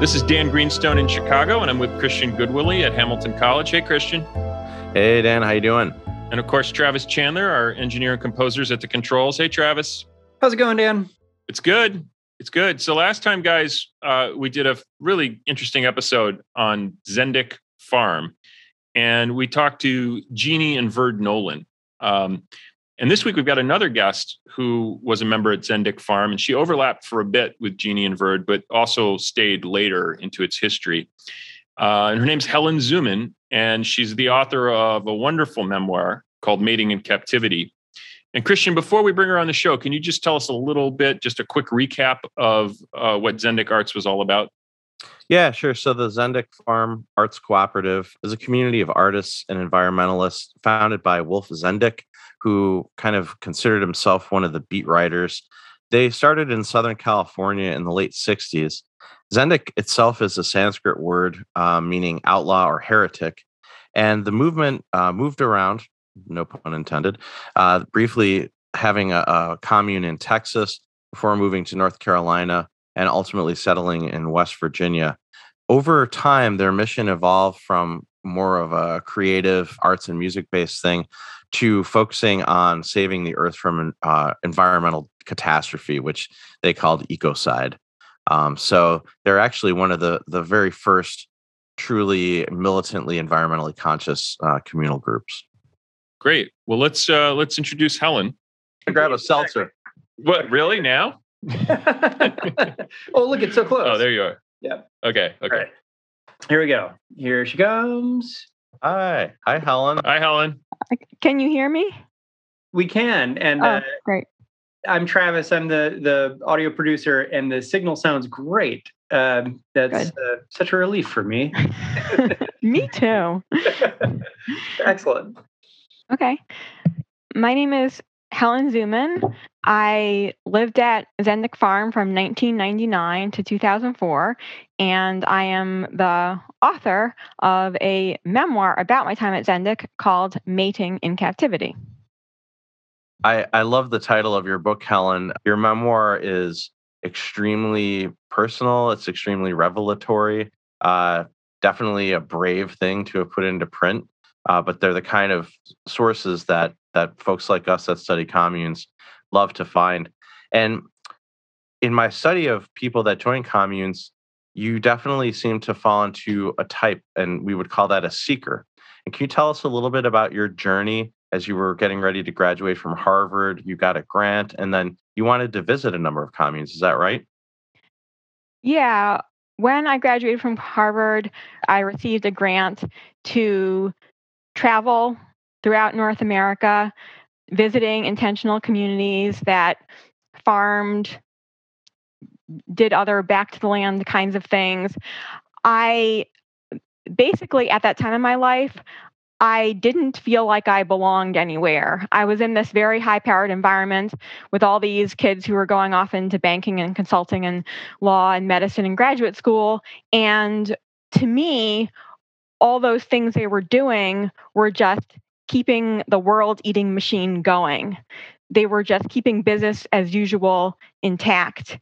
This is Dan Greenstone in Chicago, and I'm with Christian Goodwillie at Hamilton College. Hey, Christian. Hey, Dan. How you doing? And of course, Travis Chandler, our engineer and composers at the controls. Hey, Travis. How's it going, Dan? It's good. It's good. So last time, guys, uh, we did a really interesting episode on Zendik Farm, and we talked to Jeannie and Verd Nolan. Um, and this week we've got another guest who was a member at Zendik Farm, and she overlapped for a bit with Jeannie and Verd, but also stayed later into its history. Uh, and her name's Helen Zuman, and she's the author of a wonderful memoir called Mating in Captivity. And Christian, before we bring her on the show, can you just tell us a little bit, just a quick recap of uh, what Zendik Arts was all about? Yeah, sure. So the Zendik Farm Arts Cooperative is a community of artists and environmentalists founded by Wolf Zendik, who kind of considered himself one of the beat writers. They started in Southern California in the late 60s. Zendik itself is a Sanskrit word uh, meaning outlaw or heretic. And the movement uh, moved around, no pun intended, uh, briefly having a, a commune in Texas before moving to North Carolina and ultimately settling in West Virginia. Over time, their mission evolved from more of a creative arts and music based thing to focusing on saving the earth from uh, environmental catastrophe, which they called ecocide. Um, so they're actually one of the the very first truly militantly environmentally conscious uh, communal groups. Great. Well, let's uh, let's introduce Helen. I grab a seltzer. What? Really now? oh, look, it's so close. Oh, there you are. Yeah. Okay. Okay. Right. Here we go. Here she comes. Hi. Hi, Helen. Hi, Helen. Can you hear me? We can. And oh, uh, great. I'm Travis. I'm the the audio producer, and the signal sounds great. Um, that's uh, such a relief for me. me too. Excellent. Okay. My name is Helen Zuman. I lived at Zendik Farm from 1999 to 2004, and I am the author of a memoir about my time at Zendik called Mating in Captivity. I, I love the title of your book, Helen. Your memoir is extremely personal, it's extremely revelatory. Uh, definitely a brave thing to have put into print. Uh, but they're the kind of sources that that folks like us that study communes love to find. And in my study of people that join communes, you definitely seem to fall into a type, and we would call that a seeker. And can you tell us a little bit about your journey as you were getting ready to graduate from Harvard? You got a grant, and then you wanted to visit a number of communes. Is that right? Yeah. When I graduated from Harvard, I received a grant to travel throughout North America, visiting intentional communities that farmed, did other back to the land kinds of things. I basically, at that time in my life, I didn't feel like I belonged anywhere. I was in this very high powered environment with all these kids who were going off into banking and consulting and law and medicine and graduate school. And to me, all those things they were doing were just keeping the world eating machine going. They were just keeping business as usual intact.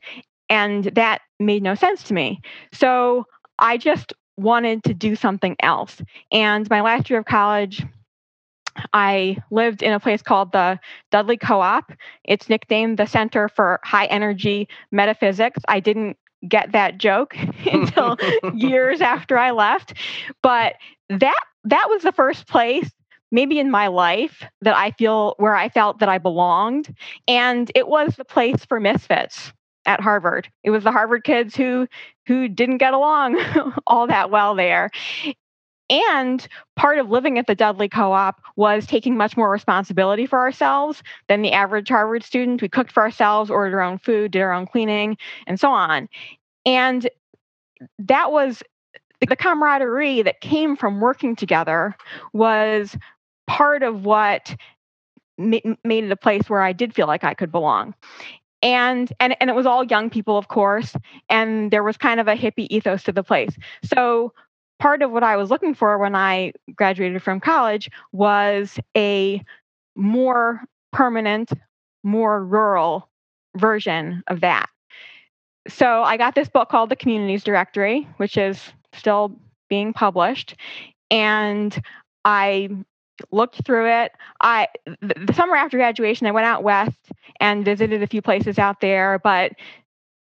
And that made no sense to me. So I just wanted to do something else. And my last year of college, I lived in a place called the Dudley Co op. It's nicknamed the Center for High Energy Metaphysics. I didn't get that joke until years after I left. But that that was the first place maybe in my life that I feel where I felt that I belonged. And it was the place for misfits at Harvard. It was the Harvard kids who who didn't get along all that well there. And part of living at the Dudley Co op was taking much more responsibility for ourselves than the average Harvard student. We cooked for ourselves, ordered our own food, did our own cleaning, and so on. And that was the camaraderie that came from working together was part of what made it a place where I did feel like I could belong. And, and and it was all young people, of course, and there was kind of a hippie ethos to the place. So part of what I was looking for when I graduated from college was a more permanent, more rural version of that. so I got this book called The Communities Directory, which is still being published. And I looked through it. I the, summer after graduation, I went out west and visited a few places out there, but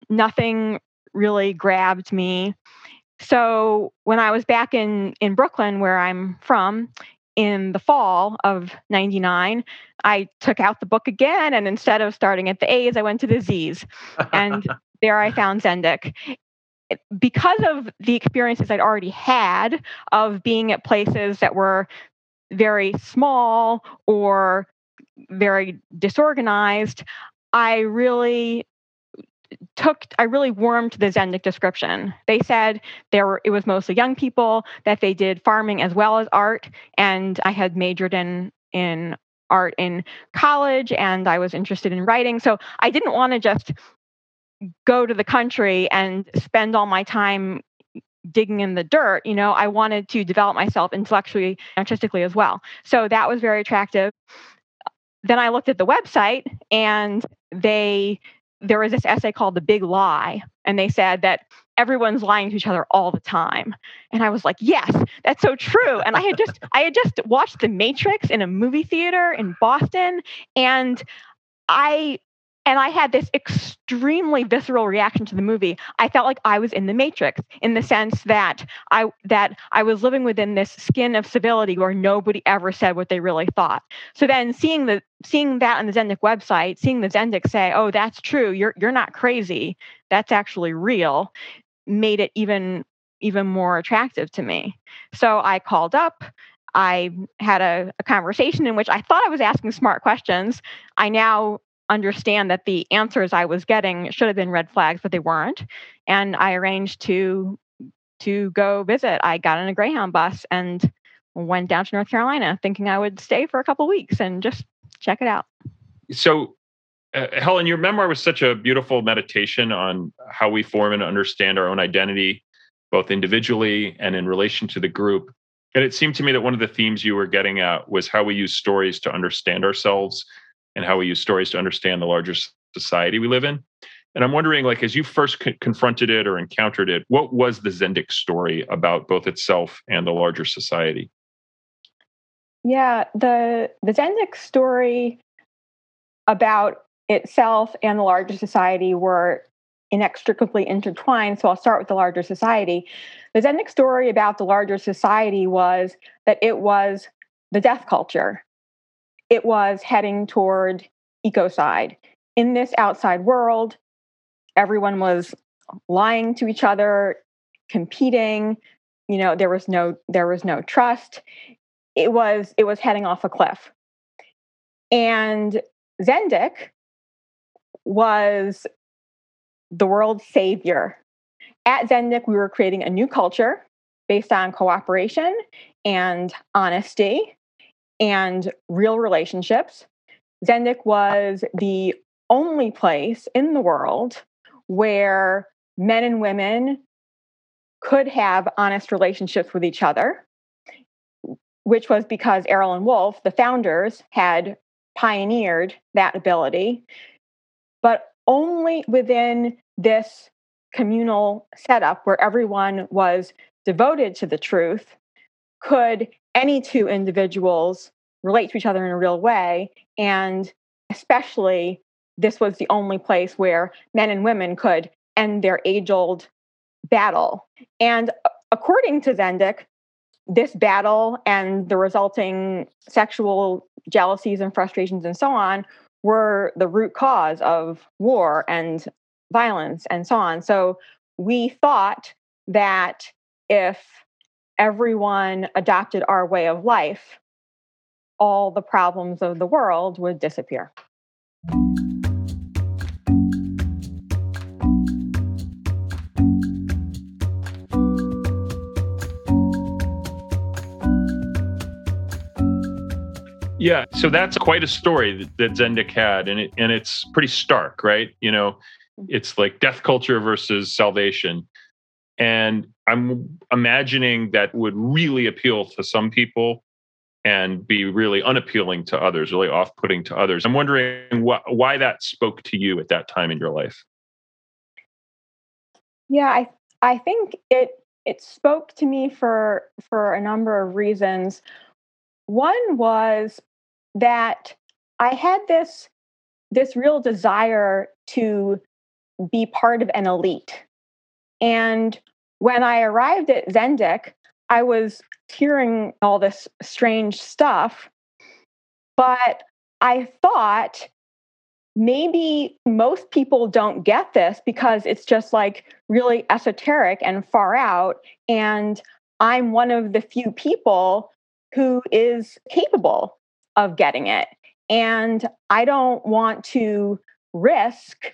nothing really grabbed me. So when I was back in in Brooklyn, where I'm from, in the fall of 99 i took out the book again and instead of starting at the a's i went to the z's and there i found zendik because of the experiences i'd already had of being at places that were very small or very disorganized i really took I really warmed to the Zendik description. They said there were it was mostly young people that they did farming as well as art, and I had majored in in art in college, and I was interested in writing. So I didn't want to just go to the country and spend all my time digging in the dirt you know i wanted to develop myself intellectually artistically as well so that was very attractive then i looked at the website and they there was this essay called The Big Lie, and they said that everyone's lying to each other all the time. And I was like, yes, that's so true. And I had just I had just watched The Matrix in a movie theater in Boston and I and I had this extremely visceral reaction to the movie. I felt like I was in the Matrix in the sense that I that I was living within this skin of civility where nobody ever said what they really thought. So then seeing the seeing that on the Zendik website, seeing the Zendik say, "Oh, that's true. You're you're not crazy. That's actually real," made it even even more attractive to me. So I called up. I had a, a, conversation in which I thought I was asking smart questions. I now understand that the answers I was getting should have been red flags, but they weren't. And I arranged to to go visit. I got on a Greyhound bus and went down to North Carolina, thinking I would stay for a couple weeks and just check it out. So, uh, Helen, your memoir was such a beautiful meditation on how we form and understand our own identity, both individually and in relation to the group. And it seemed to me that one of the themes you were getting at was how we use stories to understand ourselves and how we use stories to understand the larger society we live in. And I'm wondering, like, as you first co- confronted it or encountered it, what was the Zendik story about both itself and the larger society? Yeah, the the Zendik story about itself and the larger society were inextricably intertwined. So I'll start with the larger society. The Zendik story about the larger society was that it was the death culture it was heading toward ecocide. In this outside world, everyone was lying to each other, competing. You know, there was no there was no trust. It was it was heading off a cliff. And Zendik was the world's savior. At Zendik, we were creating a new culture based on cooperation and honesty and real relationships. Zendik was the only place in the world where men and women could have honest relationships with each other, which was because Arol and Wolf, the founders, had pioneered that ability. But only within this communal setup where everyone was devoted to the truth could any two individuals relate to each other in a real way. And especially, this was the only place where men and women could end their age old battle. And uh, according to Zendik, this battle and the resulting sexual jealousies and frustrations and so on were the root cause of war and violence and so on. So we thought that if everyone adopted our way of life, all the problems of the world would disappear. Yeah, so that's quite a story that, that Zendik had, and it and it's pretty stark, right? You know, mm-hmm. it's like death culture versus salvation. And I'm imagining that would really appeal to some people and be really unappealing to others, really off putting to others. I'm wondering wh- why that spoke to you at that time in your life. Yeah, I I think it it spoke to me for for a number of reasons. One was that I had this this real desire to be part of an elite. And when I arrived at Zendik, I was hearing all this strange stuff, but I thought maybe most people don't get this because it's just like really esoteric and far out. And I'm one of the few people who is capable of getting it. And I don't want to risk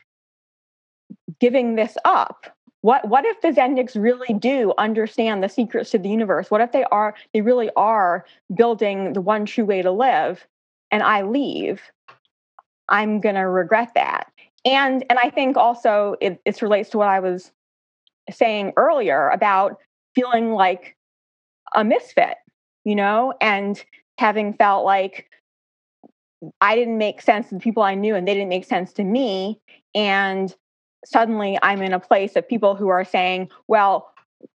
giving this up. What what if the Zendiks really do understand the secrets to the universe? What if they are they really are building the one true way to live and I leave? I'm to regret that. And and I think also it, it relates to what I was saying earlier about feeling like a misfit, you know, and having felt like I didn't make sense to the people I knew and they didn't make sense to me. And suddenly I'm in a place of people who are saying, well,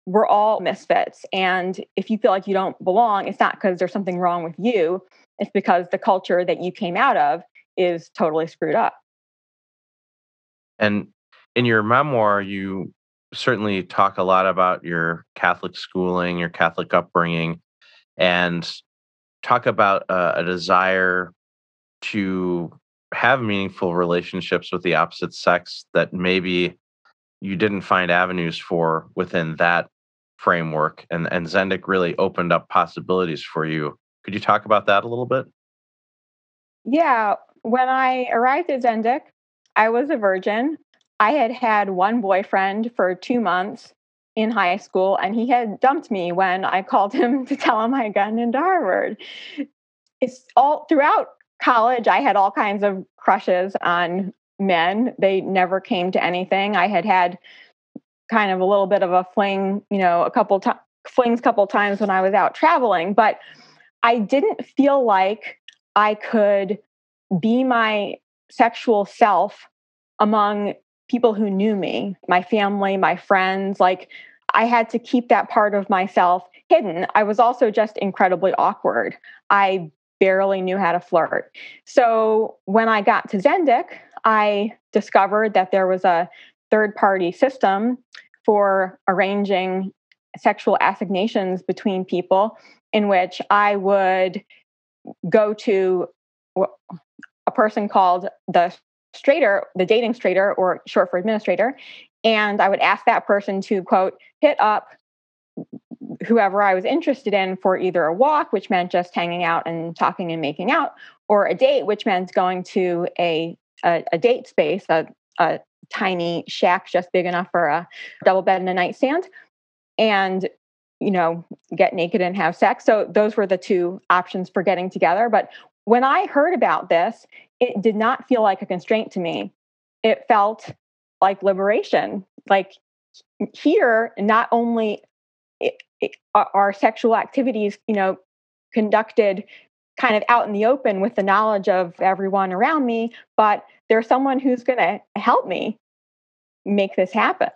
we're all misfits. And if you feel like you don't belong, it's not because there's something wrong with you, it's because the culture that you came out of is totally screwed up. And in your memoir, you certainly talk a lot about your Catholic schooling, your Catholic upbringing, and talk about uh, a desire to have meaningful relationships with the opposite sex that maybe you didn't find avenues for within that framework and and Zendik really opened up possibilities for you. Could you talk about that a little bit? Yeah, when I arrived at Zendik, I was a virgin. I had had one boyfriend for 2 months in high school and he had dumped me when I called him to tell him I had gotten into Harvard. It's all throughout college, I had all kinds of crushes on men. They never came to anything. I had had kind of a little bit of a fling, you know, a couple times flings couple times when I was out traveling, but I didn't feel like I could be my sexual self among people who knew me, my family, my friends. Like I had to keep that part of myself hidden. I was also just incredibly awkward. I barely knew how to flirt. So when I got to Zendik, I discovered that there was a third party system for arranging sexual assignations between people in which I would go to a person called the straighter, the dating straighter, or short for administrator, and I would ask that person to quote, hit up whoever I was interested in for either a walk, which meant just hanging out and talking and making out, or a date, which meant going to a a, a date space, a, a tiny shack just big enough for a double bed and a nightstand, and you know get naked and have sex. So those were the two options for getting together. But when I heard about this, it did not feel like a constraint to me. It felt like liberation. Like here, not only our sexual activities, you know, conducted kind of out in the open with the knowledge of everyone around me, but there's someone who's going to help me make this happen.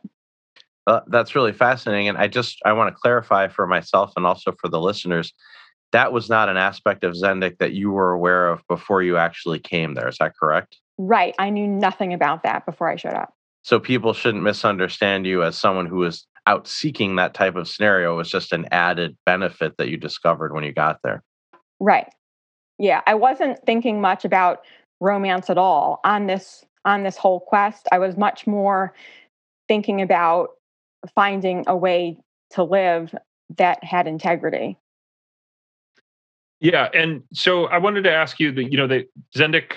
Uh, that's really fascinating, and I just I want to clarify for myself and also for the listeners that was not an aspect of Zendik that you were aware of before you actually came there. Is that correct? Right. I knew nothing about that before I showed up. So people shouldn't misunderstand you as someone who is out seeking that type of scenario. Was just an added benefit that you discovered when you got there. Right. Yeah. I wasn't thinking much about romance at all on this on this whole quest. I was much more thinking about finding a way to live that had integrity. Yeah, and so I wanted to ask you that you know the Zendik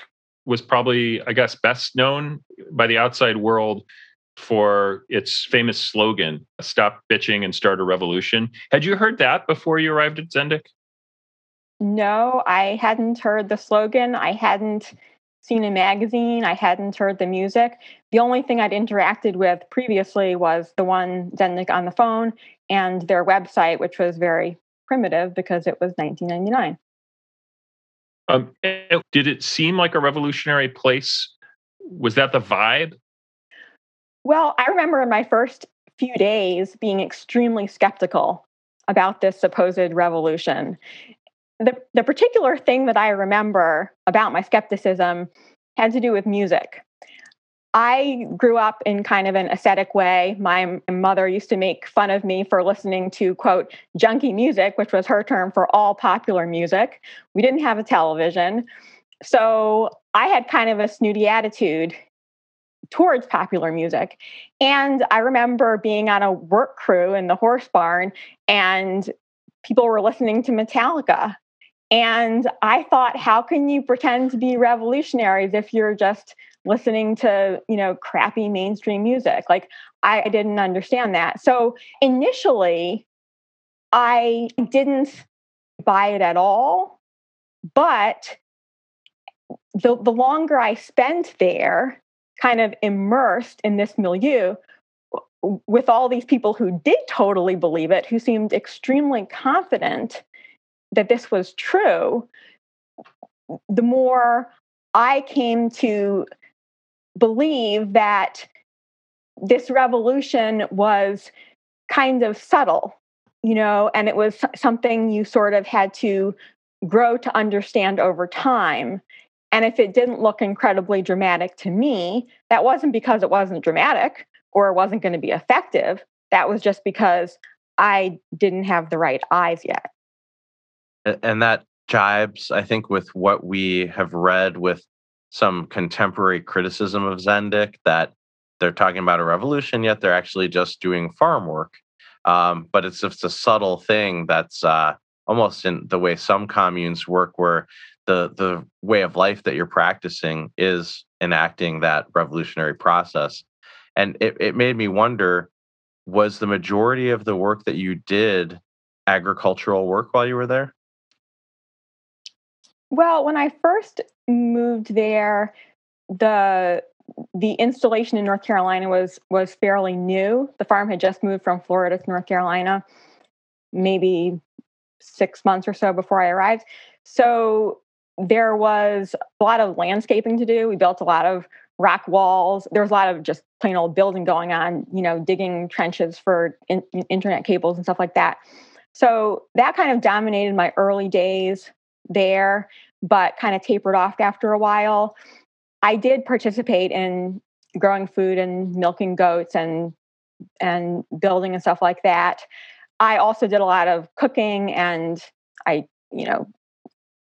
was probably, I guess, best known by the outside world for its famous slogan, Stop Bitching and Start a Revolution. Had you heard that before you arrived at Zendik? No, I hadn't heard the slogan. I hadn't seen a magazine. I hadn't heard the music. The only thing I'd interacted with previously was the one Zendik on the phone and their website, which was very primitive because it was 1999. Um, did it seem like a revolutionary place? Was that the vibe? Well, I remember in my first few days being extremely skeptical about this supposed revolution. The, the particular thing that I remember about my skepticism had to do with music. I grew up in kind of an ascetic way. My mother used to make fun of me for listening to, quote, junky music, which was her term for all popular music. We didn't have a television. So I had kind of a snooty attitude towards popular music. And I remember being on a work crew in the horse barn and people were listening to Metallica. And I thought, how can you pretend to be revolutionaries if you're just listening to, you know, crappy mainstream music? Like, I didn't understand that. So initially, I didn't buy it at all. But the, the longer I spent there, kind of immersed in this milieu with all these people who did totally believe it, who seemed extremely confident that this was true, the more I came to believe that this revolution was kind of subtle, you know, and it was something you sort of had to grow to understand over time. And if it didn't look incredibly dramatic to me, that wasn't because it wasn't dramatic or it wasn't going to be effective. That was just because I didn't have the right eyes yet. And that jibes, I think, with what we have read with some contemporary criticism of Zendik that they're talking about a revolution, yet they're actually just doing farm work. Um, but it's just a subtle thing that's uh, almost in the way some communes work, where the the way of life that you're practicing is enacting that revolutionary process. And it, it made me wonder was the majority of the work that you did agricultural work while you were there? Well when i first moved there the the installation in north carolina was was fairly new. The farm had just moved from florida to north carolina maybe six months or so before i arrived. So there was a lot of landscaping to do. We built a lot of rock walls. There was a lot of just plain old building going on, you know, digging trenches for in, internet cables and stuff like that. So that kind of dominated my early days there, but kind of tapered off after a while. I did participate in growing food and milking goats and and building and stuff like that. I also did a lot of cooking and I, you know,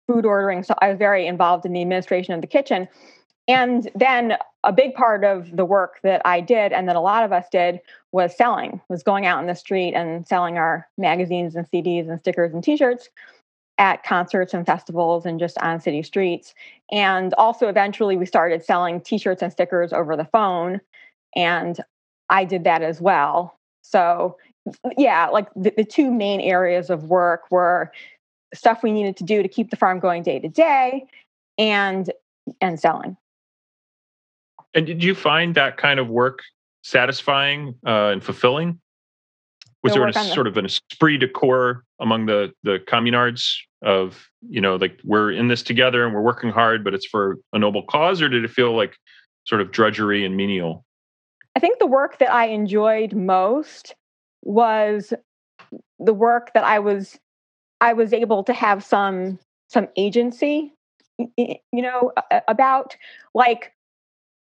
food ordering. So I was very involved in the administration of the kitchen. And then a big part of the work that I did and that a lot of us did was selling, was going out in the street and selling our magazines and CDs and stickers and t-shirts at concerts and festivals and just on city streets. And also eventually we started selling t-shirts and stickers over the phone and I did that as well. So yeah, like the, the two main areas of work were stuff we needed to do to keep the farm going day to day and and selling. And did you find that kind of work satisfying uh, and fulfilling? Was there a, sort of an esprit de corps among the the communards of you know like we're in this together and we're working hard but it's for a noble cause or did it feel like sort of drudgery and menial? I think the work that i enjoyed most was the work that i was I was able to have some some agency, you know, about like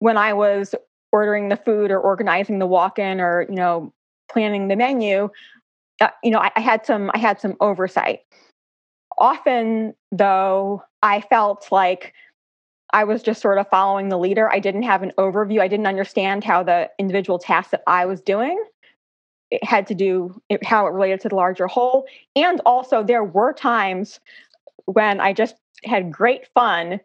when I was ordering the food or organizing the walk-in or you know planning the menu. Uh, you know, I, I had some I had some oversight. Often, though, I felt like I was just sort of following the leader. I didn't have an overview. I didn't understand how the individual tasks that I was doing it had to do it, how it related to the larger whole. And also, there were times when I just had great fun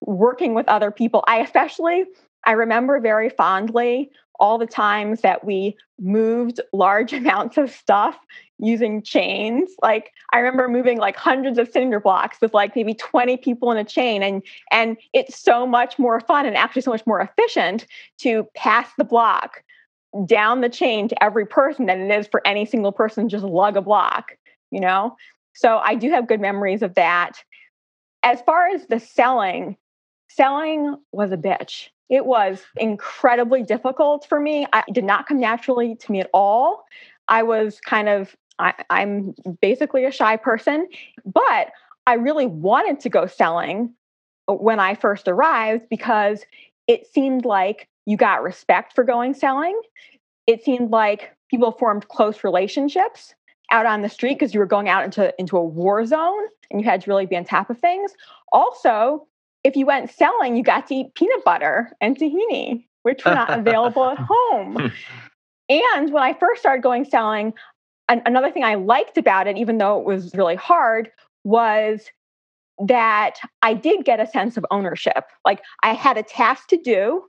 working with other people. I especially, I remember very fondly all the times that we moved large amounts of stuff using chains. Like I remember moving like hundreds of cinder blocks with like maybe 20 people in a chain and and it's so much more fun and actually so much more efficient to pass the block down the chain to every person than it is for any single person just lug a block, you know? So I do have good memories of that. As far as the selling, selling was a bitch. it was incredibly difficult for me. I did not come naturally to me at all. I was kind of, I, I'm basically a shy person, but I really wanted to go selling when I first arrived because it seemed like you got respect for going selling. It seemed like people formed close relationships out on the street because you were going out into, into a war zone and you had to really be on top of things. Also, if you went selling, you got to eat peanut butter and tahini, which were not available at home. Hmm. And when I first started going selling, an- another thing I liked about it, even though it was really hard, was that I did get a sense of ownership. Like I had a task to do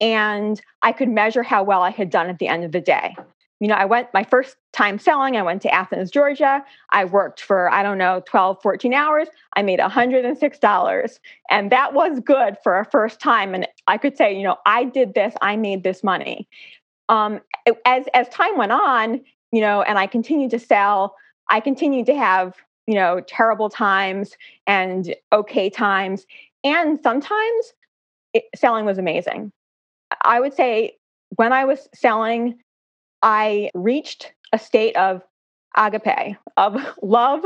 and I could measure how well I had done at the end of the day you know, I went my first time selling, I went to Athens, Georgia. I worked for, I don't know, 12, 14 hours. I made $106. And that was good for a first time. And I could say, you know, I did this, I made this money. Um, as, as time went on, you know, and I continued to sell, I continued to have, you know, terrible times and okay times. And sometimes it, selling was amazing. I would say when I was selling, I reached a state of agape, of love,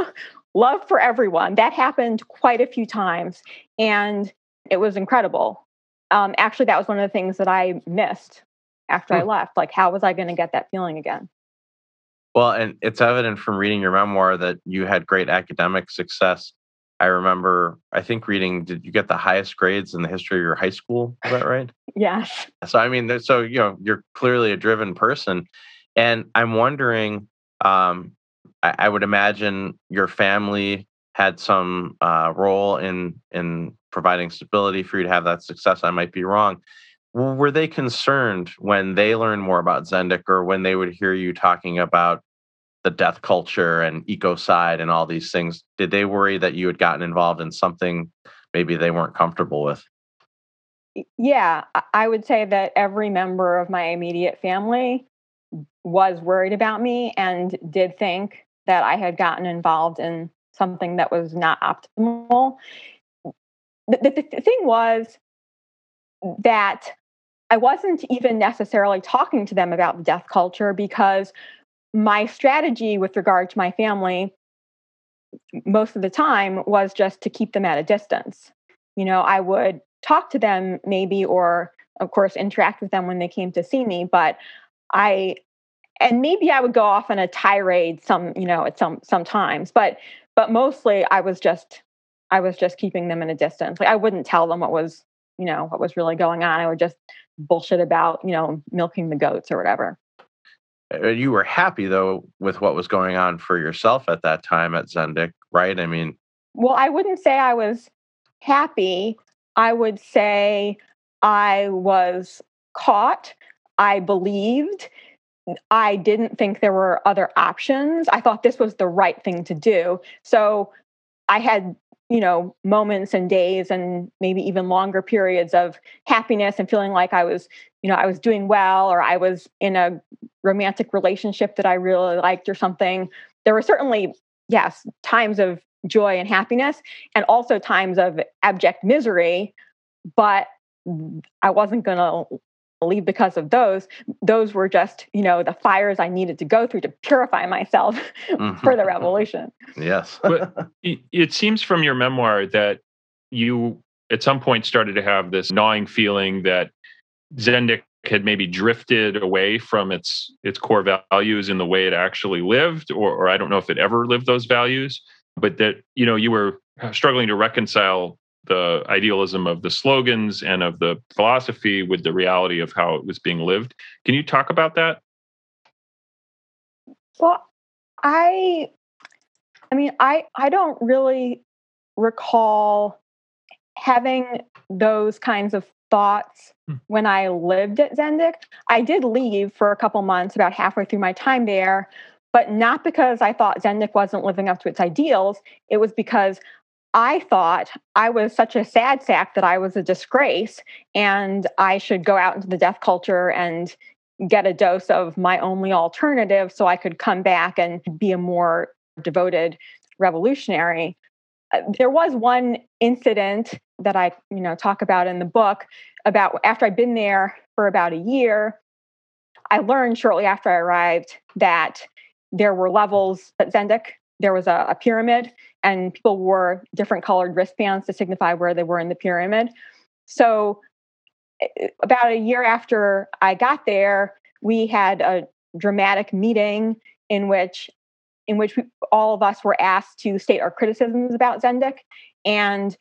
love for everyone. That happened quite a few times, and it was incredible. Um, actually, that was one of the things that I missed after hmm. I left. Like, how was I going to get that feeling again? Well, and it's evident from reading your memoir that you had great academic success. I remember, I think reading, did you get the highest grades in the history of your high school? Is that right? yes. So, I mean, so, you know, you're clearly a driven person. And I'm wondering, um, I, I would imagine your family had some uh, role in in providing stability for you to have that success. I might be wrong. Were they concerned when they learned more about Zendik or when they would hear you talking about the death culture and ecocide and all these things, did they worry that you had gotten involved in something maybe they weren't comfortable with? Yeah, I would say that every member of my immediate family was worried about me and did think that I had gotten involved in something that was not optimal. The, the, the thing was that I wasn't even necessarily talking to them about the death culture because my strategy with regard to my family most of the time was just to keep them at a distance. You know, I would talk to them maybe or of course interact with them when they came to see me, but I and maybe I would go off on a tirade some, you know, at some sometimes, but but mostly I was just I was just keeping them in a distance. Like I wouldn't tell them what was, you know, what was really going on. I would just bullshit about, you know, milking the goats or whatever. You were happy though with what was going on for yourself at that time at Zendik, right? I mean, well, I wouldn't say I was happy. I would say I was caught. I believed. I didn't think there were other options. I thought this was the right thing to do. So I had you know moments and days and maybe even longer periods of happiness and feeling like i was you know i was doing well or i was in a romantic relationship that i really liked or something there were certainly yes times of joy and happiness and also times of abject misery but i wasn't going to leave because of those. Those were just you know the fires i needed to go through to purify myself mm-hmm. for the revolution. Yes. But it seems from your memoir that you at some point started to have this gnawing feeling that zendik had maybe drifted away from its its core values in the way it actually lived or, or i don't know if it ever lived those values but that you know you were struggling to reconcile the idealism of the slogans and of the philosophy with the reality of how it was being lived. Can you talk about that? Well, I I mean, I I don't really recall having those kinds of thoughts hmm. when I lived at Zendik. I did leave for a couple months about halfway through my time there, but not because I thought Zendik wasn't living up to its ideals. It was because I thought I was such a sad sack that I was a disgrace and I should go out into the death culture and get a dose of my only alternative so I could come back and be a more devoted revolutionary. Uh, there was one incident that I, you know, talk about in the book about after I'd been there for about a year, I learned shortly after I arrived that there were levels at Zendik. There was a, a pyramid, and people wore different colored wristbands to signify where they were in the pyramid. So, eh, about a year after I got there, we had a dramatic meeting in which in which we, all of us were asked to state our criticisms about Zendik. And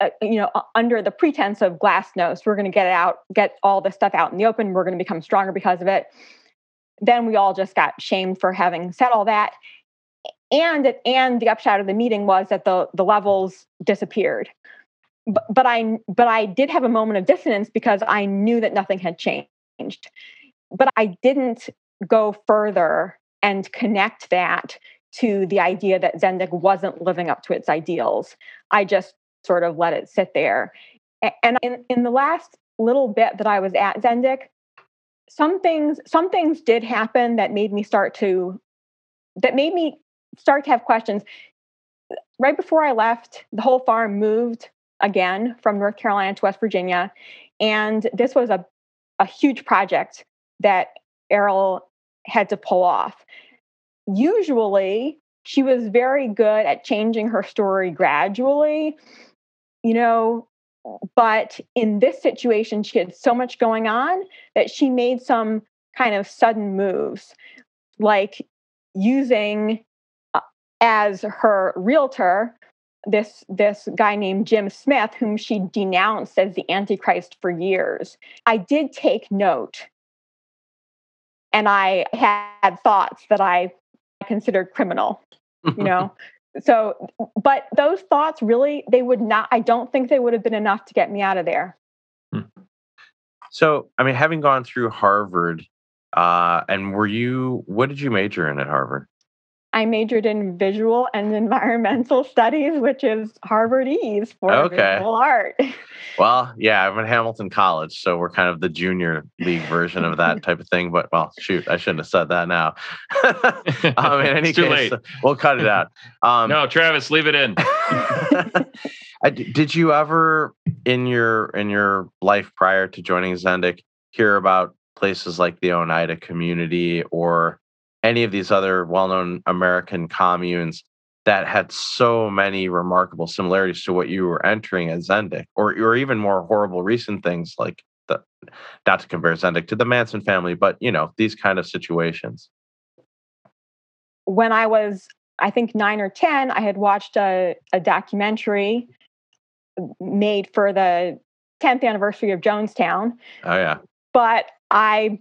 uh, you know, under the pretense of glass glasnost, we're going to get it out, get all this stuff out in the open. We're going to become stronger because of it. Then we all just got shamed for having said all that. And and the upshot of the meeting was that the the levels disappeared. But, but I but I did have a moment of dissonance because I knew that nothing had changed. But I didn't go further and connect that to the idea that Zendik wasn't living up to its ideals. I just sort of let it sit there. And in, in the last little bit that I was at Zendik, some things some things did happen that made me start to that made me start to have questions. Right before I left, the whole farm moved again from North Carolina to West Virginia. And this was a, a huge project that Arol had to pull off. Usually, she was very good at changing her story gradually, you know, but in this situation, she had so much going on that she made some kind of sudden moves, like using uh, as her realtor this this guy named Jim Smith whom she denounced as the antichrist for years. I did take note and I had thoughts that I considered criminal, you know. So, but those thoughts really, they would not, I don't think they would have been enough to get me out of there. Hmm. So, I mean, having gone through Harvard, uh, and were you, what did you major in at Harvard? I majored in visual and environmental studies, which is Harvardese for okay. visual art. Well, yeah, I'm at Hamilton College, so we're kind of the junior league version of that type of thing. But well, shoot, I shouldn't have said that now. um, in any case, we'll cut it out. Um, no, Travis, leave it in. did you ever, in your in your life prior to joining Zendik, hear about places like the Oneida community or any of these other well-known American communes that had so many remarkable similarities to what you were entering as Zendik, or or even more horrible recent things like the not to compare Zendik to the Manson family, but you know these kind of situations. When I was, I think nine or ten, I had watched a, a documentary made for the 10th anniversary of Jonestown. Oh yeah. But I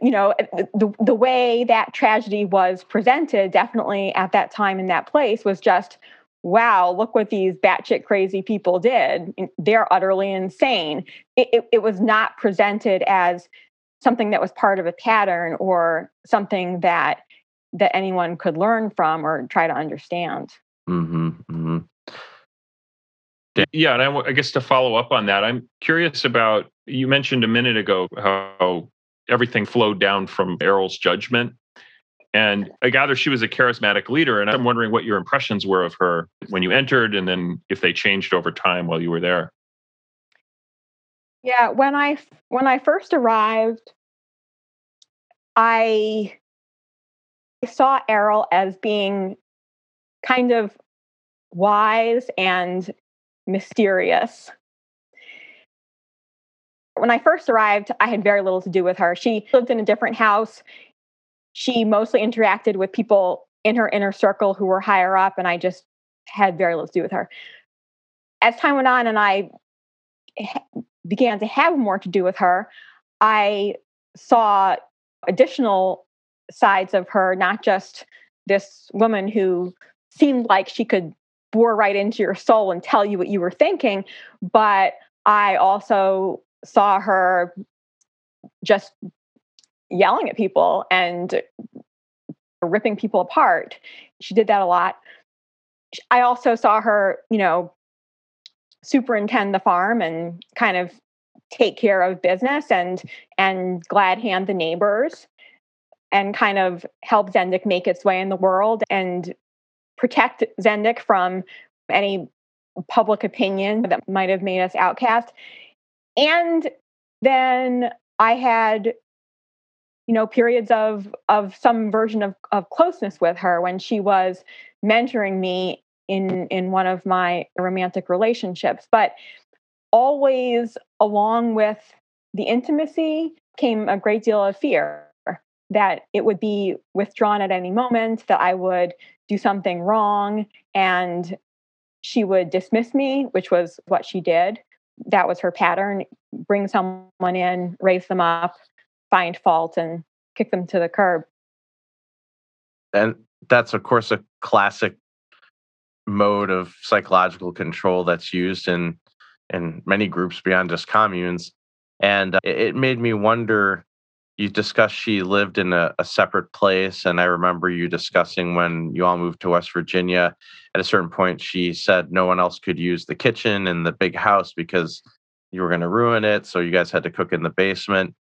you know the the way that tragedy was presented definitely at that time in that place was just wow look what these batshit crazy people did. They're utterly insane. It, it, it was not presented as something that was part of a pattern or something that that anyone could learn from or try to understand. Mm-hmm, mm-hmm. Yeah, and I, I, guess to follow up on that, I'm curious about you mentioned a minute ago how everything flowed down from Arol's judgment. And I gather she was a charismatic leader. And I'm wondering what your impressions were of her when you entered and then if they changed over time while you were there. Yeah, when I when I first arrived, I saw Errol as being kind of wise and mysterious when I first arrived, I had very little to do with her. She lived in a different house. She mostly interacted with people in her inner circle who were higher up, and I just had very little to do with her. As time went on and I began to have more to do with her, I saw additional sides of her, not just this woman who seemed like she could bore right into your soul and tell you what you were thinking, but I also saw her just yelling at people and ripping people apart. She did that a lot. I also saw her, you know, superintend the farm and kind of take care of business and and glad hand the neighbors and kind of help Zendik make its way in the world and protect Zendik from any public opinion that might have made us outcast. And then I had you know periods of of some version of of closeness with her when she was mentoring me in in one of my romantic relationships. But always along with the intimacy came a great deal of fear that it would be withdrawn at any moment that i would do something wrong and she would dismiss me which was what she did that was her pattern bring someone in raise them up find fault and kick them to the curb. And that's, of course, a classic mode of psychological control that's used in in many groups beyond just communes. And uh, it made me wonder. You discussed she lived in a, a separate place, and I remember you discussing when you all moved to West Virginia. At a certain point, she said no one else could use the kitchen in the big house because you were going to ruin it. So you guys had to cook in the basement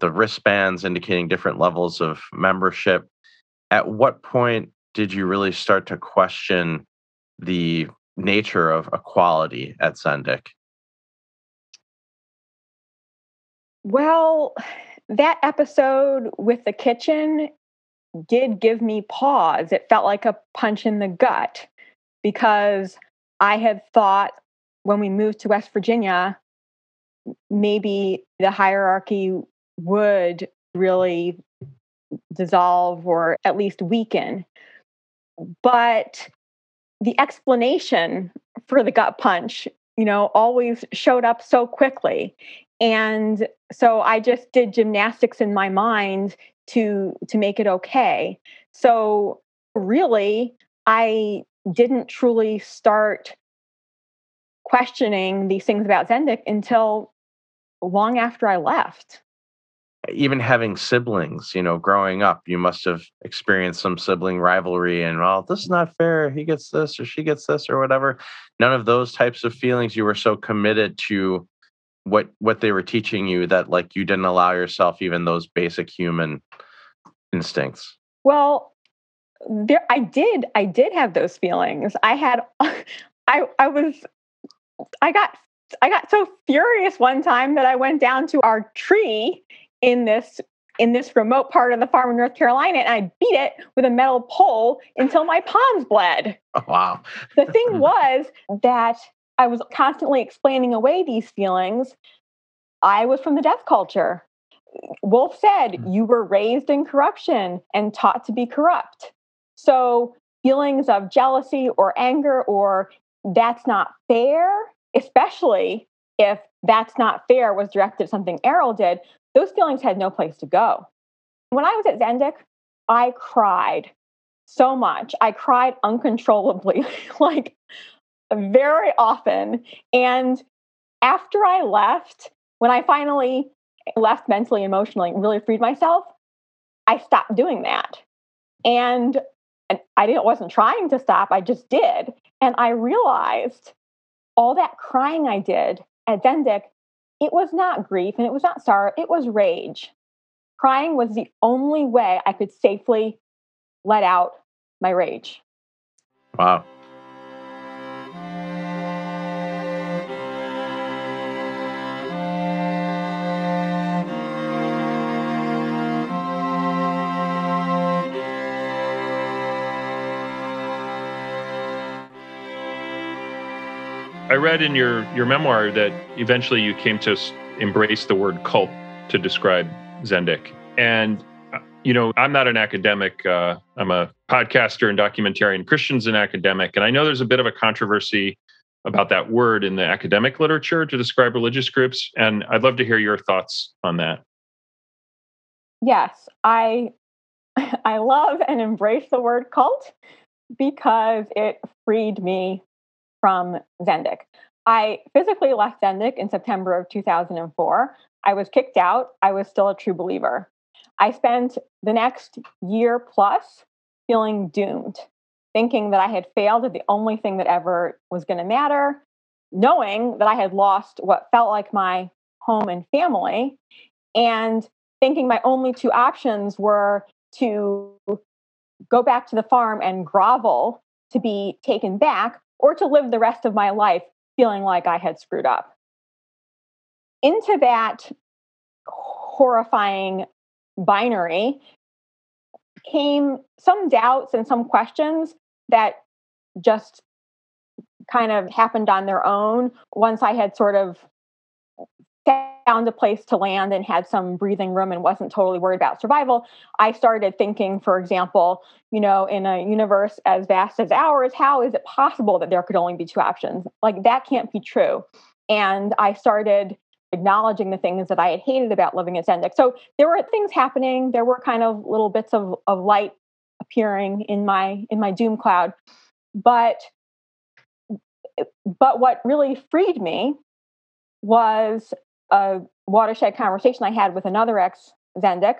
the wristbands indicating different levels of membership. At what point did you really start to question the nature of equality at Zendik? Well, that episode with the kitchen did give me pause. It felt like a punch in the gut because I had thought when we moved to West Virginia, maybe the hierarchy would really dissolve or at least weaken. But the explanation for the gut punch, you know, always showed up so quickly. And so I just did gymnastics in my mind to to make it okay. So really I didn't truly start questioning these things about Zendik until long after I left even having siblings, you know, growing up, you must have experienced some sibling rivalry and, well, this is not fair. He gets this or she gets this or whatever. None of those types of feelings. You were so committed to what what they were teaching you that like you didn't allow yourself even those basic human instincts. Well, there I did I did have those feelings. I had I I was I got I got so furious one time that I went down to our tree in this in this remote part of the farm in North Carolina, and I beat it with a metal pole until my palms bled. Oh, wow. the thing was that I was constantly explaining away these feelings. I was from the death culture. Wulf said, mm. You were raised in corruption and taught to be corrupt. So, feelings of jealousy or anger or that's not fair, especially if that's not fair was directed at something Arol did, those feelings had no place to go. When I was at Zendik, I cried so much. I cried uncontrollably, like very often. And after I left, when I finally left mentally, emotionally, really freed myself, I stopped doing that. And, and I didn't wasn't trying to stop, I just did. And I realized all that crying I did at Zendik it was not grief and it was not sorrow, it was rage. Crying was the only way I could safely let out my rage. Wow. I read in your your memoir that eventually you came to embrace the word cult to describe Zendik. And uh, you know, I'm not an academic. Uh, I'm a podcaster and documentarian. Christian's an academic, and I know there's a bit of a controversy about that word in the academic literature to describe religious groups. And I'd love to hear your thoughts on that. Yes, I I love and embrace the word cult because it freed me from Zendik. I physically left Zendik in September of 2004. I was kicked out. I was still a true believer. I spent the next year plus feeling doomed, thinking that I had failed at the only thing that ever was going to matter, knowing that I had lost what felt like my home and family, and thinking my only two options were to go back to the farm and grovel to be taken back or to live the rest of my life feeling like I had screwed up. Into that horrifying binary came some doubts and some questions that just kind of happened on their own once I had sort of found a place to land and had some breathing room and wasn't totally worried about survival, I started thinking, for example, you know, in a universe as vast as ours, how is it possible that there could only be two options? Like that can't be true. And I started acknowledging the things that I had hated about living at Zendik. So there were things happening. There were kind of little bits of, of light appearing in my in my doom cloud. But but what really freed me was a watershed conversation I had with another ex Zendik,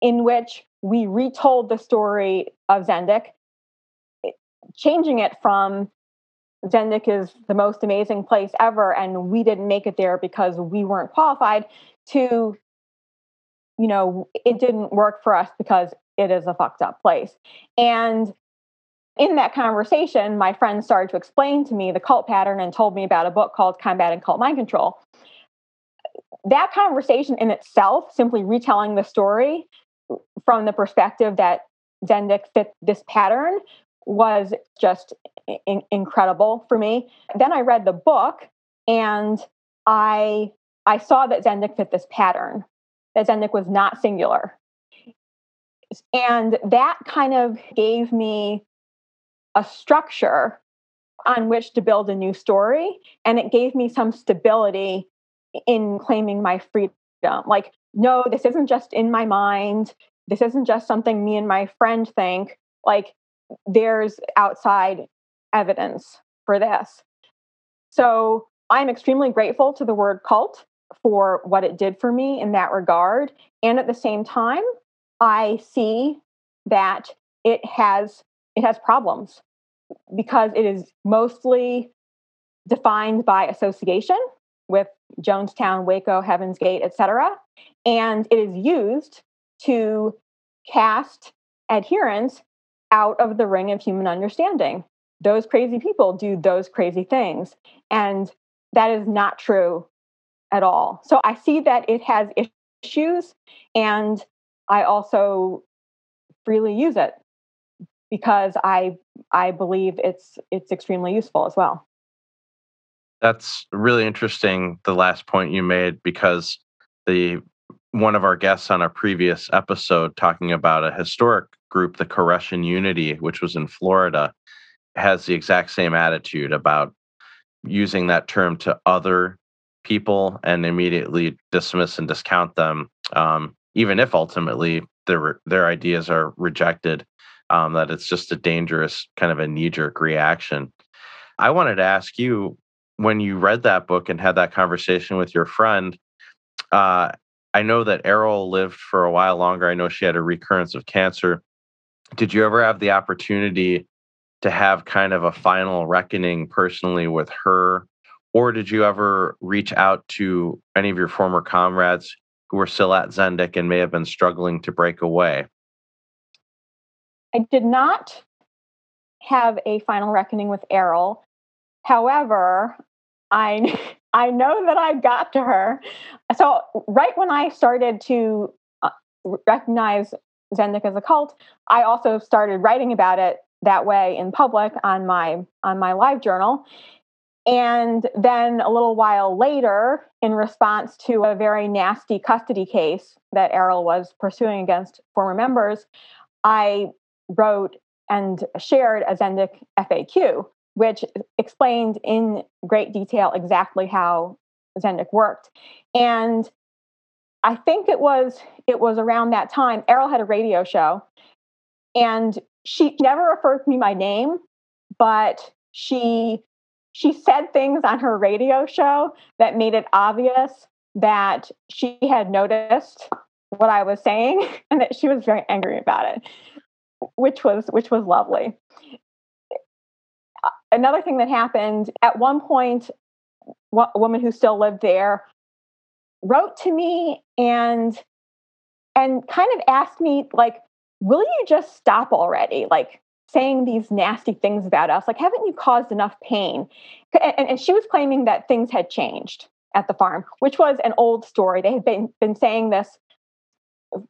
in which we retold the story of Zendik, changing it from Zendik is the most amazing place ever, and we didn't make it there because we weren't qualified, to, you know, it didn't work for us because it is a fucked up place. And in that conversation, my friend started to explain to me the cult pattern and told me about a book called Combating Cult Mind Control. That conversation in itself, simply retelling the story from the perspective that Zendik fit this pattern, was just in- incredible for me. Then I read the book and I I saw that Zendik fit this pattern, that Zendik was not singular. And that kind of gave me a structure on which to build a new story. And it gave me some stability in claiming my freedom. Like, no, this isn't just in my mind. This isn't just something me and my friend think. Like, there's outside evidence for this. So I'm extremely grateful to the word cult for what it did for me in that regard. And at the same time, I see that it has it has problems because it is mostly defined by association with Jonestown, Waco, Heaven's Gate, etc. And it is used to cast adherents out of the ring of human understanding. Those crazy people do those crazy things. And that is not true at all. So I see that it has issues, and I also freely use it because I I believe it's it's extremely useful as well. That's really interesting the last point you made because the one of our guests on a previous episode talking about a historic group, the Koreshan Unity, which was in Florida, has the exact same attitude about using that term to other people and immediately dismiss and discount them, um, even if ultimately their their ideas are rejected. Um, that it's just a dangerous kind of a knee jerk reaction. I wanted to ask you when you read that book and had that conversation with your friend. Uh, I know that Arol lived for a while longer. I know she had a recurrence of cancer. Did you ever have the opportunity to have kind of a final reckoning personally with her? Or did you ever reach out to any of your former comrades who were still at Zendik and may have been struggling to break away? I did not have a final reckoning with Arol. However, I I know that I got to her. So right when I started to uh, recognize Zendik as a cult, I also started writing about it that way in public on my on my live journal. And then a little while later, in response to a very nasty custody case that Arol was pursuing against former members, I wrote and shared a Zendik FAQ, which explained in great detail exactly how Zendik worked. And I think it was it was around that time. Arol had a radio show, and she never referred to me by name, but she she said things on her radio show that made it obvious that she had noticed what I was saying and that she was very angry about it, which was which was lovely. Another thing that happened at one point, a woman who still lived there wrote to me and and kind of asked me like will you just stop already like saying these nasty things about us. Like, haven't you caused enough pain? And, and she was claiming that things had changed at the farm, which was an old story. They had been, been saying this,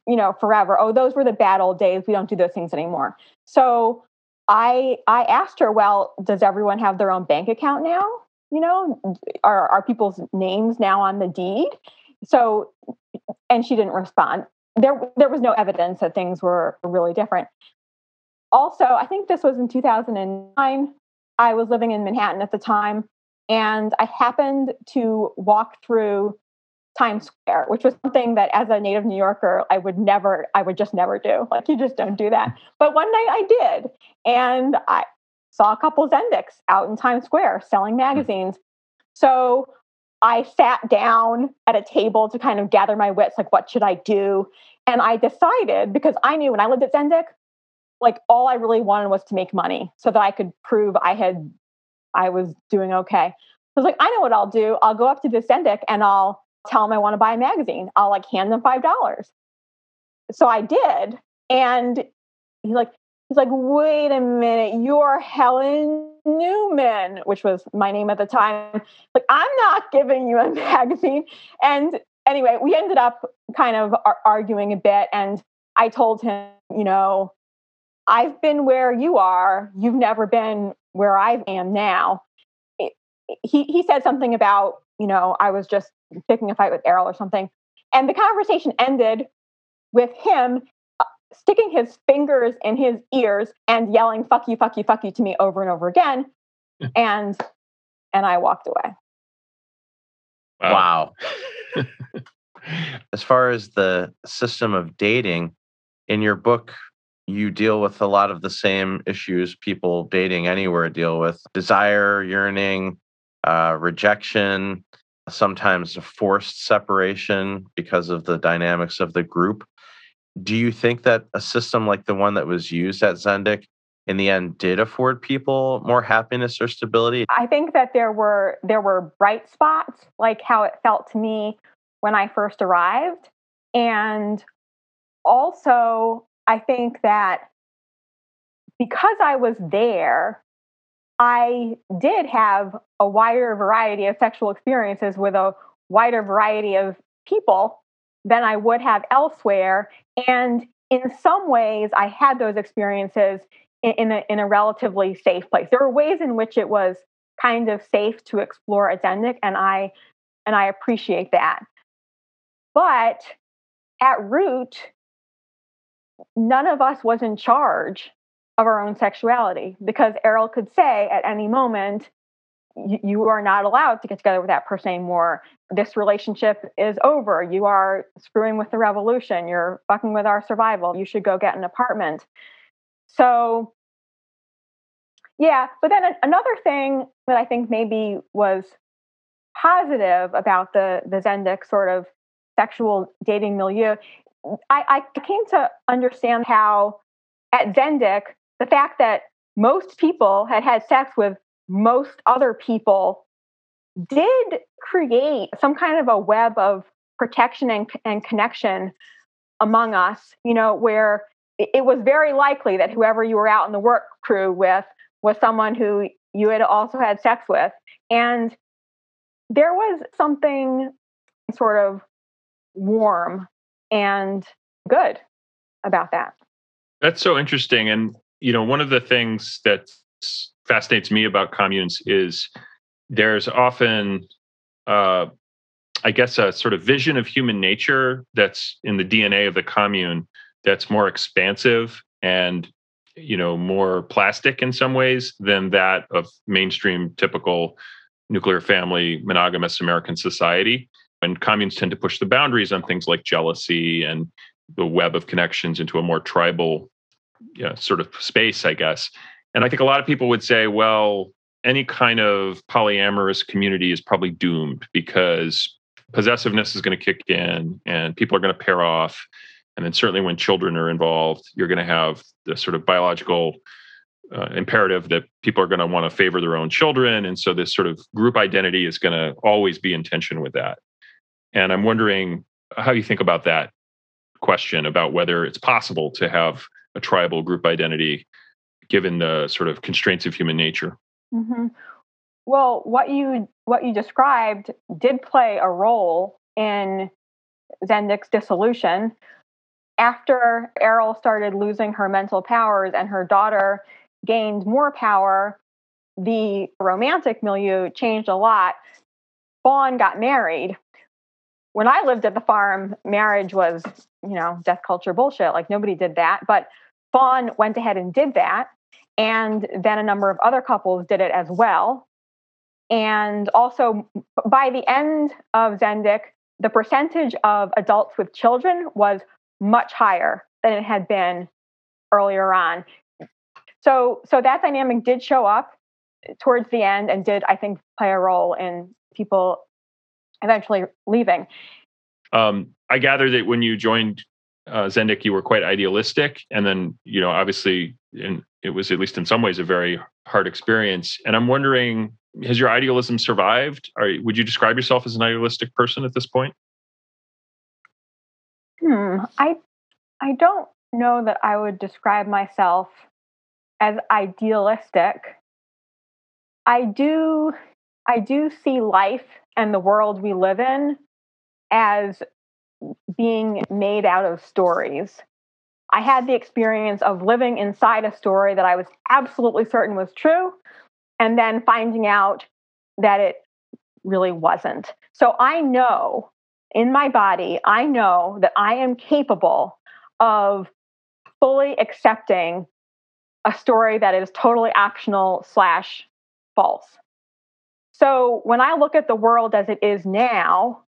you know, forever. Oh, those were the bad old days. We don't do those things anymore. So I I asked her, well, does everyone have their own bank account now? You know, are are people's names now on the deed? So, and she didn't respond. There there was no evidence that things were really different. Also, I think this was in 2009. I was living in Manhattan at the time, and I happened to walk through Times Square, which was something that as a native New Yorker, I would never, I would just never do. Like you just don't do that. But one night I did. And I saw a couple Zendiks out in Times Square selling hmm. magazines. So I sat down at a table to kind of gather my wits, like, what should I do? And I decided because I knew when I lived at Zendik, like all I really wanted was to make money so that I could prove I had, I was doing okay. I was like, I know what I'll do. I'll go up to this Zendik and I'll tell them I want to buy a magazine. I'll like hand them five dollars. So I did, and he's like, he's like, wait a minute, you're Helen Newman, which was my name at the time. Like, I'm not giving you a magazine. And anyway, we ended up kind of ar- arguing a bit, and I told him, you know, I've been where you are. You've never been where I am now. He he said something about you know I was just picking a fight with Arol or something. And the conversation ended with him uh, sticking his fingers in his ears and yelling fuck you fuck you fuck you to me over and over again and and i walked away wow, wow. as far as the system of dating in your book you deal with a lot of the same issues people dating anywhere deal with desire yearning uh, rejection sometimes a forced separation because of the dynamics of the group. Do you think that a system like the one that was used at Zendik in the end did afford people more happiness or stability? I think that there were there were bright spots, like how it felt to me when I first arrived. And also, I think that because I was there, I did have a wider variety of sexual experiences with a wider variety of people than I would have elsewhere. And in some ways, I had those experiences in, in, a, in a relatively safe place. There were ways in which it was kind of safe to explore a Zendik, and I and I appreciate that. But at root, none of us was in charge of our own sexuality because Arol could say at any moment, you are not allowed to get together with that person anymore. This relationship is over. You are screwing with the revolution. You're fucking with our survival. You should go get an apartment. So, yeah. But then another thing that I think maybe was positive about the the Zendik sort of sexual dating milieu, I, I came to understand how at Zendik the fact that most people had had sex with most other people did create some kind of a web of protection and, and connection among us, you know, where it was very likely that whoever you were out in the work crew with was someone who you had also had sex with. And there was something sort of warm and good about that. That's so interesting. And you know, one of the things that fascinates me about communes is there's often, uh, I guess, a sort of vision of human nature that's in the DNA of the commune that's more expansive and you know more plastic in some ways than that of mainstream typical nuclear family monogamous american society and communes tend to push the boundaries on things like jealousy and the web of connections into a more tribal you know, sort of space, I guess. And I think a lot of people would say, well, any kind of polyamorous community is probably doomed because possessiveness is going to kick in and people are going to pair off. And then certainly when children are involved, you're going to have the sort of biological uh, imperative that people are going to want to favor their own children. And so this sort of group identity is going to always be in tension with that. And I'm wondering how you think about that question about whether it's possible to have a tribal group identity given the sort of constraints of human nature. Mm-hmm. Well, what you what you described did play a role in Zendik's dissolution. After Arol started losing her mental powers and her daughter gained more power, the romantic milieu changed a lot. Fawn got married. When I lived at the farm, marriage was, you know, death culture bullshit. Like nobody did that. But Fawn went ahead and did that. And then a number of other couples did it as well. And also, by the end of Zendik, the percentage of adults with children was much higher than it had been earlier on. So, so that dynamic did show up towards the end and did, I think, play a role in people eventually leaving. Um, I gather that when you joined uh, Zendik, you were quite idealistic, and then you know, obviously, in, it was at least in some ways a very hard experience. And I'm wondering, has your idealism survived? Or would you describe yourself as an idealistic person at this point? Hmm, I I don't know that I would describe myself as idealistic. I do I do see life and the world we live in as being made out of stories. I had the experience of living inside a story that I was absolutely certain was true and then finding out that it really wasn't. So I know in my body, I know that I am capable of fully accepting a story that is totally optional slash false. So when I look at the world as it is now,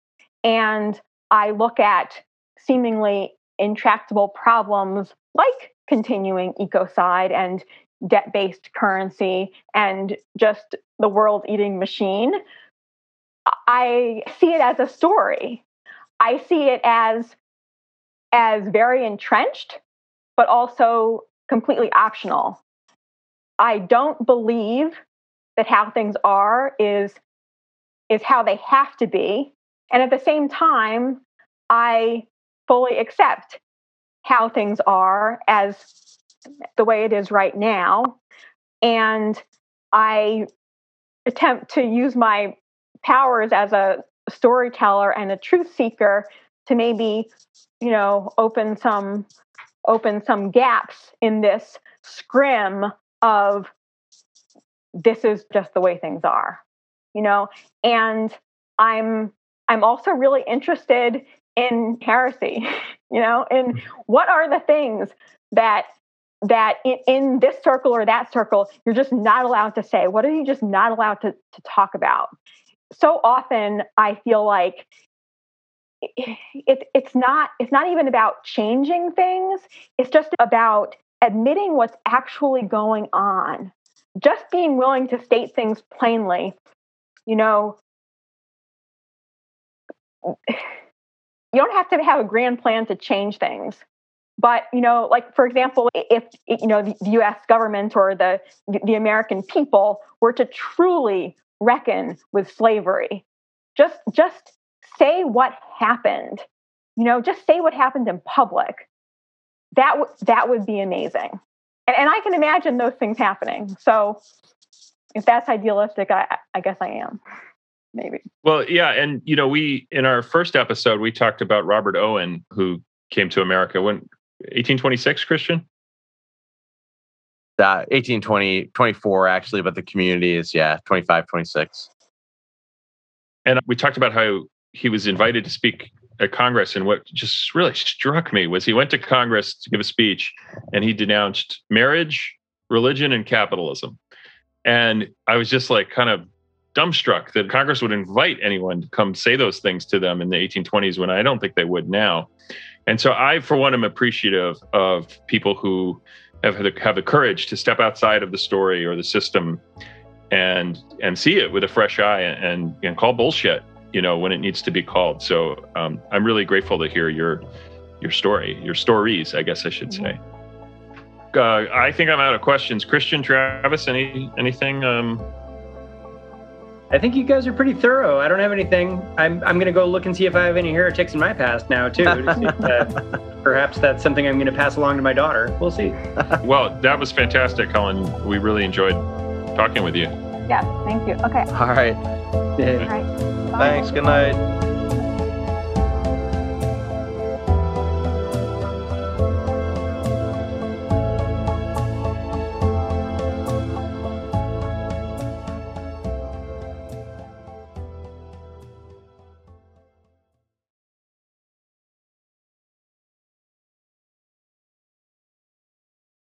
and I look at seemingly intractable problems like continuing ecocide and debt based currency and just the world eating machine, I see it as a story. I see it as as very entrenched, but also completely optional. I don't believe that how things are is is how they have to be. And at the same time, I fully accept how things are as the way it is right now. And I attempt to use my powers as a storyteller and a truth seeker to maybe, you know, open some open some gaps in this scrim of this is just the way things are you know and i'm i'm also really interested in heresy you know and mm-hmm. what are the things that that in, in, this circle or that circle you're just not allowed to say? What are you just not allowed to, to talk about? So often i feel like it, it's not it's not even about changing things. It's just about admitting what's actually going on. Just being willing to state things plainly you know you don't have to have a grand plan to change things but you know like for example if you know the, us government or the the american people were to truly reckon with slavery just just say what happened. You know, just say what happened in public. That w- that would be amazing. And, and I can imagine those things happening. So if that's idealistic, I, I guess I am. Maybe. Well, yeah, and you know, we in our first episode we talked about Robert Owen, who came to America when 1826, Christian. Uh, 1820, 24 actually, but the community is yeah, 25, 26. And we talked about how he was invited to speak at Congress, and what just really struck me was he went to Congress to give a speech, and he denounced marriage, religion, and capitalism. And I was just like kind of dumbstruck that Congress would invite anyone to come say those things to them in the 1820s when I don't think they would now. And so I, for one, am appreciative of people who have the, have the courage to step outside of the story or the system and and see it with a fresh eye and and call bullshit you know when it needs to be called. So um, i'm really grateful to hear your your story your stories i guess i should say. Uh, i think i'm out of questions. Christian travis any anything um... I think you guys are pretty thorough. I don't have anything. I'm I'm gonna go look and see if I have any heretics in my past now too. To see uh, perhaps that's something I'm gonna pass along to my daughter. We'll see. Well, that was fantastic, Helen. We really enjoyed talking with you. Yeah, thank you. Okay. All right. Yeah. All right. Bye. Thanks. Good night.